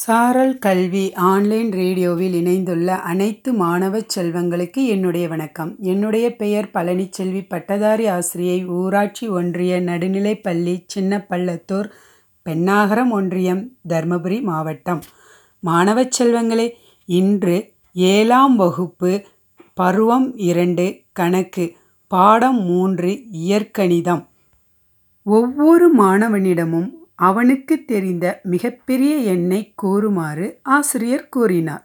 சாரல் கல்வி ஆன்லைன் ரேடியோவில் இணைந்துள்ள அனைத்து மாணவச் செல்வங்களுக்கு என்னுடைய வணக்கம். என்னுடைய பெயர் பழனிச்செல்வி பட்டதாரி ஆசிரியை ஊராட்சி ஒன்றிய நடுநிலைப்பள்ளி சின்னப்பள்ளத்தூர் பென்னாகரம் ஒன்றியம் தர்மபுரி மாவட்டம். மாணவச் செல்வங்களே இன்று ஏழாம் வகுப்பு பருவம் இரண்டு கணக்கு பாடம் மூன்று இயற்கணிதம். ஒவ்வொரு மாணவனிடமும் அவனுக்கு தெரிந்த மிகப்பெரிய எண்ணை கூறுமாறு ஆசிரியர் கூறினார்.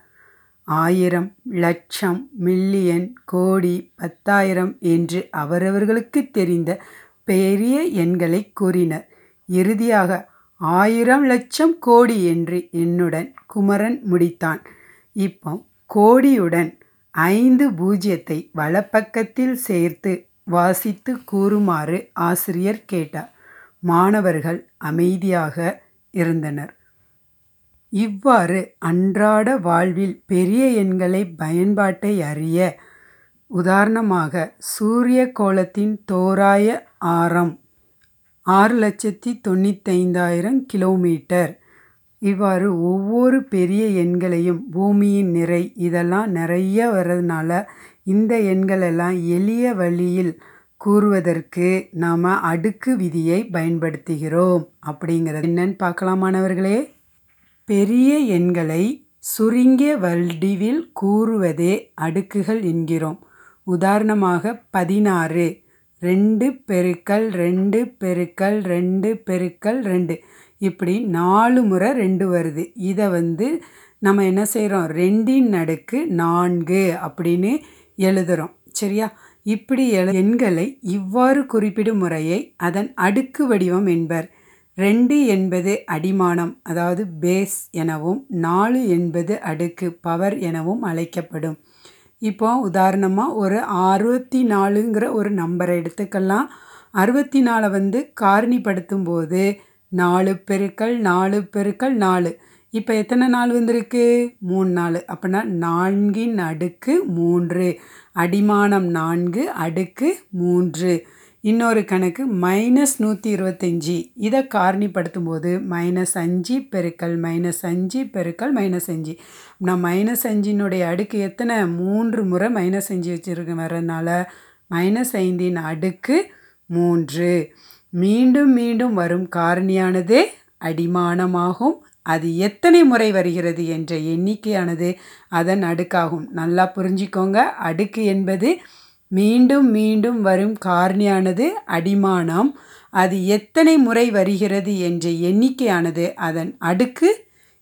ஆயிரம் லட்சம் மில்லியன் கோடி பத்தாயிரம் என்று அவரவர்களுக்கு தெரிந்த பெரிய எண்களை கூறினர். இறுதியாக ஆயிரம் லட்சம் கோடி என்று என்னுடன் குமரன் முடித்தான். இப்போ கோடியுடன் ஐந்து பூஜ்ஜியத்தை வலப்பக்கத்தில் சேர்த்து வாசித்து கூறுமாறு ஆசிரியர் கேட்டார். மாணவர்கள் அமைதியாக இருந்தனர். இவ்வாறு அன்றாட வாழ்வில் பெரிய எண்களை பயன்பாட்டை அறிய உதாரணமாக சூரிய கோலத்தின் தோராய ஆரம் ஆறு லட்சத்தி தொண்ணூத்தைந்தாயிரம் கிலோமீட்டர். இவ்வாறு ஒவ்வொரு பெரிய எண்களையும் பூமியின் நிறை இதெல்லாம் நிறைய வர்றதுனால இந்த எண்களெல்லாம் எளிய வழியில் கூறுவதற்கு நாம் அடுக்கு விதியை பயன்படுத்துகிறோம். அப்படிங்கிறது என்னன்னு பார்க்கலாம் மாணவர்களே. பெரிய எண்களை சுருங்கிய வடிவில் கூறுவதே அடுக்குகள் என்கிறோம். உதாரணமாக பதினாறு ரெண்டு பெருக்கல் ரெண்டு பெருக்கல் ரெண்டு பெருக்கல் ரெண்டு. இப்படி நாலு முறை ரெண்டு வருது. இதை வந்து நம்ம என்ன செய்கிறோம் ரெண்டின் நடுக்கு நான்கு அப்படின்னு எழுதுகிறோம் சரியா? இப்படி எண்களை இவ்வாறு குறிப்பிடும் முறையை அதன் அடுக்கு வடிவம் என்பர். ரெண்டு என்பது அடிமானம் அதாவது பேஸ் எனவும் நாலு என்பது அடுக்கு பவர் எனவும் அழைக்கப்படும். இப்போ உதாரணமாக ஒரு அறுபத்தி நாலுங்கிற ஒரு நம்பரை எடுத்துக்கலாம். அறுபத்தி நாலை வந்து காரணிப்படுத்தும் போது நாலு பெருக்கள் நாலு பெருக்கள் நாலு. இப்போ எத்தனை நாள் வந்திருக்கு? மூணு நாள் அப்படின்னா நான்கின் அடுக்கு மூன்று. அடிமானம் நான்கு அடுக்கு மூன்று. இன்னொரு கணக்கு மைனஸ் நூற்றி இருபத்தஞ்சி இதை காரணிப்படுத்தும் போது மைனஸ் அஞ்சு பெருக்கல் மைனஸ் அஞ்சு பெருக்கல் மைனஸ் அஞ்சு நான் மைனஸ் அஞ்சினுடைய அடுக்கு எத்தனை? மூன்று முறை மைனஸ் அஞ்சு வச்சுருக்க வரதுனால மைனஸ் ஐந்தின் அடுக்கு மூன்று. மீண்டும் மீண்டும் வரும் காரணியானது அடிமானமாகும். அது எத்தனை முறை வருகிறது என்ற எண்ணிக்கையானது அதன் அடுக்காகும். நல்லா புரிஞ்சிக்கோங்க. அடுக்கு என்பது மீண்டும் மீண்டும் வரும் காரணியானது அடிமானம். அது எத்தனை முறை வருகிறது என்ற எண்ணிக்கையானது அதன் அடுக்கு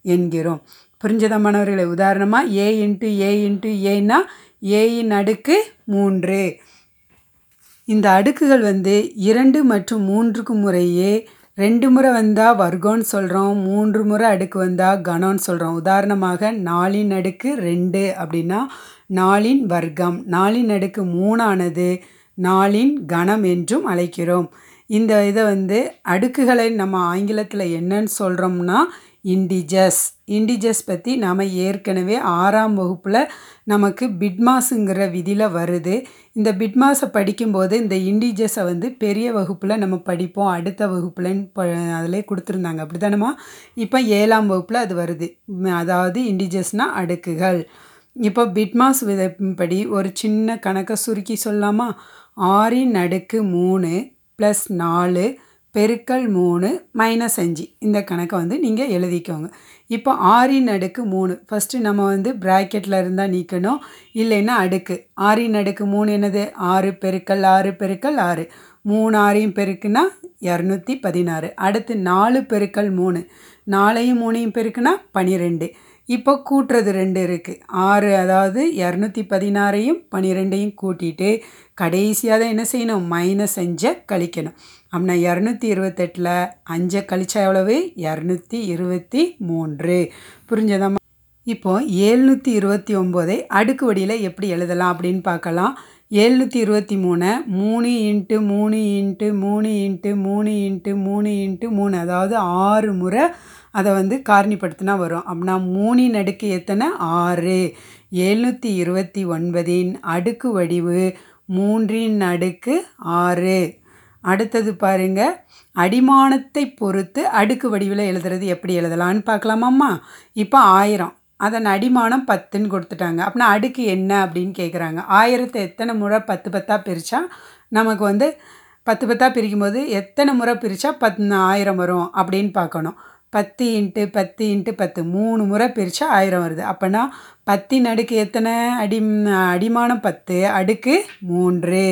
என்கிறோம். புரிஞ்சதா மாணவர்களை? உதாரணமாக ஏ இன்ட்டு ஏ இன்ட்டு ஏன்னா ஏயின் அடுக்கு மூன்று. இந்த அடுக்குகள் வந்து இரண்டு மற்றும் மூன்றுக்கு முறையே ரெண்டு முறை வந்தால் வர்க்கம்னு சொல்கிறோம் மூன்று முறை அடுக்கு வந்தால் கணம்னு சொல்கிறோம் உதாரணமாக நாலின் அடுக்கு ரெண்டு அப்படின்னா நாலின் வர்க்கம். நாலின் அடுக்கு மூணானது நாலின் கணம் என்றும் அழைக்கிறோம். இந்த இதை வந்து அடுக்குகளை நம்ம ஆங்கிலத்தில் என்னன்னு சொல்கிறோம்னா இண்டிஜஸ். இண்டிஜஸ் பற்றி நாம் ஏற்கனவே ஆறாம் வகுப்பில் நமக்கு பிட்மாஸுங்கிற விதியில் வருது. இந்த பிட்மாஸை படிக்கும்போது இந்த இண்டிஜஸை வந்து பெரிய வகுப்பில் நம்ம படிப்போம் அடுத்த வகுப்புலன்னு ப அதிலே கொடுத்துருந்தாங்க. அப்படி தானேம்மா இப்போ ஏழாம் வகுப்பில் அது வருது. அதாவது இண்டிஜஸ்னால் அடுக்குகள். இப்போ பிட்மாஸ் விதப்படி ஒரு சின்ன கணக்கை சுருக்கி சொல்லலாமா? ஆறின் அடுக்கு மூணு ப்ளஸ் நாலு பெருக்கல் மூணு மைனஸ் அஞ்சு. இந்த கணக்கை வந்து நீங்கள் எழுதிக்கோங்க. இப்போ ஆறின் அடுக்கு மூணு. ஃபஸ்ட்டு நம்ம வந்து ப்ராக்கெட்டில் இருந்தால் நீக்கணும். இல்லைன்னா அடுக்கு. ஆறின் அடுக்கு மூணு என்னது? ஆறு பெருக்கல் ஆறு பெருக்கல் ஆறு. மூணு ஆறையும் பெருக்குனா இரநூத்தி பதினாறு. அடுத்து நாலு பெருக்கல் மூணு. நாலையும் மூணையும் பெருக்குனா பனிரெண்டு. இப்போ கூட்டுறது ரெண்டு இருக்குது ஆறு அதாவது இரநூத்தி பதினாறையும் பன்னிரெண்டையும் கூட்டிட்டு கடைசியாக தான் என்ன செய்யணும்? மைனஸ் அஞ்சை கழிக்கணும். அப்படின்னா இரநூத்தி இருபத்தெட்டில் அஞ்சை கழிச்சா எவ்வளவு? இரநூத்தி இருபத்தி மூன்று. புரிஞ்சதாம்மா இப்போ ஏழ்நூற்றி இருபத்தி ஒம்போதை அடுக்கு வடியில் எப்படி எழுதலாம் அப்படின்னு பார்க்கலாம். ஏழ்நூற்றி இருபத்தி மூணு மூணு இன்ட்டு மூணு இன்ட்டு மூணு இன்ட்டு மூணு இன்ட்டு மூணு இன்ட்டு மூணு அதாவது ஆறு முறை அதை வந்து காரணிப்படுத்தினா வரும். அப்படின்னா மூணின் அடுக்கு எத்தனை? ஆறு. எழுநூற்றி இருபத்தி ஒன்பதின் அடுக்கு வடிவு மூன்றின் அடுக்கு ஆறு. அடுத்தது பாருங்க அடிமானத்தை பொறுத்து அடுக்கு வடிவில் எழுதுறது எப்படி எழுதலான்னு பார்க்கலாமாம்மா இப்போ ஆயிரம். அதன் அடிமானம் பத்துன்னு கொடுத்துட்டாங்க. அப்படின்னா அடுக்கு என்ன அப்படின்னு கேட்குறாங்க ஆயிரத்தை எத்தனை முறை பத்து பத்தாக பிரித்தா நமக்கு வந்து பத்து பத்தாக பிரிக்கும்போது எத்தனை முறை பிரித்தா பத் ஆயிரம் வரும் அப்படின்னு பார்க்கணும். பத்து இன்ட்டு பத்து இன்ட்டு பத்து மூணு முறை பிரித்தா ஆயிரம் வருது. அப்போனா பத்தின் அடுக்கு எத்தனை? அடி அடிமானம் பத்து அடுக்கு மூன்று.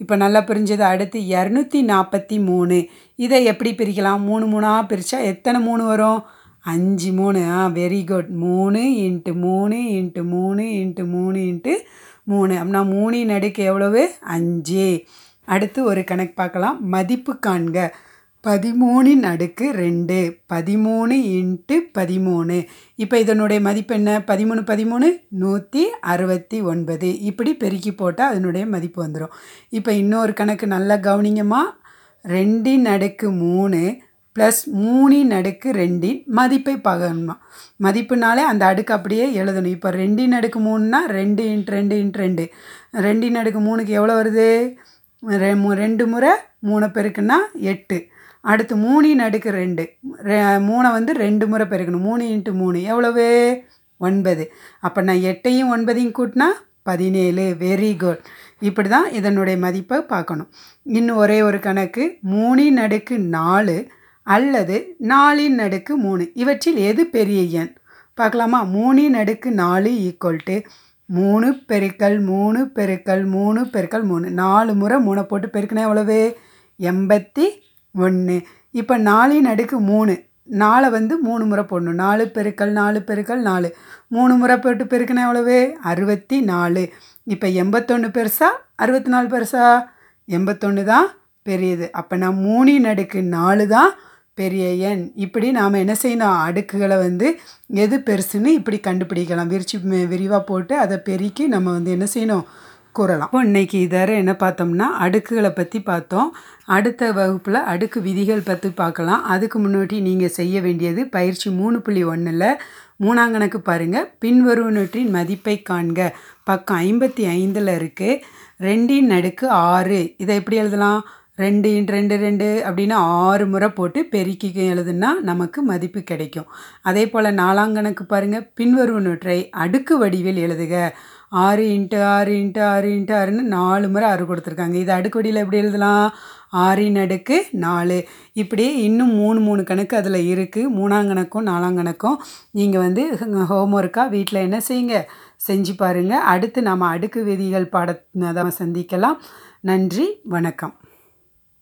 இப்போ நல்லா பிரிஞ்சது. அடுத்து இரநூத்தி நாற்பத்தி மூணு. இதை எப்படி பிரிக்கலாம்? மூணு மூணாக பிரித்தா எத்தனை மூணு வரும்? அஞ்சு மூணு. ஆ வெரி குட் மூணு இன்ட்டு மூணு இன்ட்டு மூணு இன்ட்டு மூணு இன்ட்டு மூணு. அப்படின்னா மூணின் அடுக்கு எவ்வளவு? அஞ்சு. அடுத்து ஒரு கணக்கு பார்க்கலாம். மதிப்பு காண்க. பதிமூணின் அடுக்கு ரெண்டு பதிமூணு இன்ட்டு பதிமூணு. இப்போ இதனுடைய மதிப்பு என்ன? பதிமூணு பதிமூணு நூற்றி அறுபத்தி ஒன்பது. இப்படி பெருக்கி போட்டால் அதனுடைய மதிப்பு வந்துடும் இப்போ இன்னொரு கணக்கு நல்லா கவனிங்கம்மா. ரெண்டின் அடுக்கு மூணு ப்ளஸ் மூணின் அடுக்கு ரெண்டின் மதிப்பை பகணுமா மதிப்புனாலே அந்த அடுக்கு அப்படியே எழுதணும். இப்போ ரெண்டின் அடுக்கு மூணுனா ரெண்டு இன்ட் ரெண்டு இன்ட் ரெண்டு. ரெண்டின் அடுக்கு மூணுக்கு எவ்வளோ வருது? ரெ மு- ரெண்டு முறை மூணை பெருக்குன்னா எட்டு. அடுத்து மூணின் அடுக்கு ரெண்டு. மூணை வந்து ரெண்டு முறை பெருக்கணும். மூணு இன்ட்டு மூணு. எவ்வளவு? ஒன்பது. அப்போ நான் எட்டையும் ஒன்பதையும் கூட்டினா பதினேழு. வெரி குட் இப்படி தான் இதனுடைய மதிப்பை பார்க்கணும். இன்னும் ஒரே ஒரு கணக்கு. மூணின் அடுக்கு நாலு அல்லது நாலின் அடுக்கு மூணு. இவற்றில் எது பெரிய எண்? பார்க்கலாமா? மூணின் அடுக்கு நாலு ஈக்குவல் டு மூணு பெருக்கல் மூணு பெருக்கல் மூணு பெருக்கல் மூணு. நாலு முறை மூணை போட்டு பெருக்கினா எவ்வளவு? எண்பத்தி ஒன்று இப்போ நாலின் அடுக்கு மூணு. நாலை வந்து மூணு முறை போடணும். நாலு பெருக்கல் நாலு பெருக்கல் நாலு. மூணு முறை போட்டு பெருக்கினா எவ்வளவு? அறுபத்தி நாலு இப்போ எண்பத்தொன்று பெருசா? அறுபத்தி நாலு பெருசா? எண்பத்தொன்று தான் பெரியது. அப்போ நான் மூணின் அடுக்கு நாலு தான் பெரிய எண். இப்படி நாம் என்ன செய்யணும்? அடுக்குகளை வந்து எது பெருசுன்னு இப்படி கண்டுபிடிக்கலாம். விரிச்சு விரிவாக போட்டு அதை பெருக்கி நம்ம வந்து என்ன செய்யணும்? கூறலாம். இப்போ இன்னைக்கு இதர என்ன பார்த்தோம்னா அடுக்குகளை பற்றி பார்த்தோம். அடுத்த வகுப்பில் அடுக்கு விதிகள் பற்றி பார்க்கலாம். அதுக்கு முன்னாடி நீங்கள் செய்ய வேண்டியது பயிற்சி மூணு புள்ளி ஒன்றில் மூணாங்கணக்கு பாருங்கள் பின்வருவனற்றின் மதிப்பை காண்க. பக்கம் ஐம்பத்தி ஐந்தில் இருக்குது ரெண்டின் நடுக்கு ஆறு. இதை எப்படி எழுதலாம்? ரெண்டு ரெண்டு ரெண்டு அப்படின்னு ஆறு முறை போட்டு பெருக்கி எழுதுனா நமக்கு மதிப்பு கிடைக்கும். அதே போல் நாலாங்கணக்கு பாருங்கள் பின்வருவனொற்றை அடுக்கு வடிவில் எழுதுக. ஆறு இன்ட்டு ஆறு இன்ட்டு ஆறு இன்ட்டு ஆறுன்னு நாலு முறை ஆறு கொடுத்துருக்காங்க. இது அடுக்குவடியில் எப்படி எழுதலாம்? ஆறின் அடுக்கு நாலு. இப்படியே இன்னும் மூணு மூணு கணக்கு அதில் இருக்குது மூணாம் கணக்கும் நாலாம் கணக்கும். நீங்கள் வந்து ஹோம்ஒர்க்காக வீட்டில் என்ன செய்யுங்க? செஞ்சு பாருங்கள் அடுத்து நாம் அடுக்கு விதிகள் பாடத்தை சந்திக்கலாம். நன்றி வணக்கம்.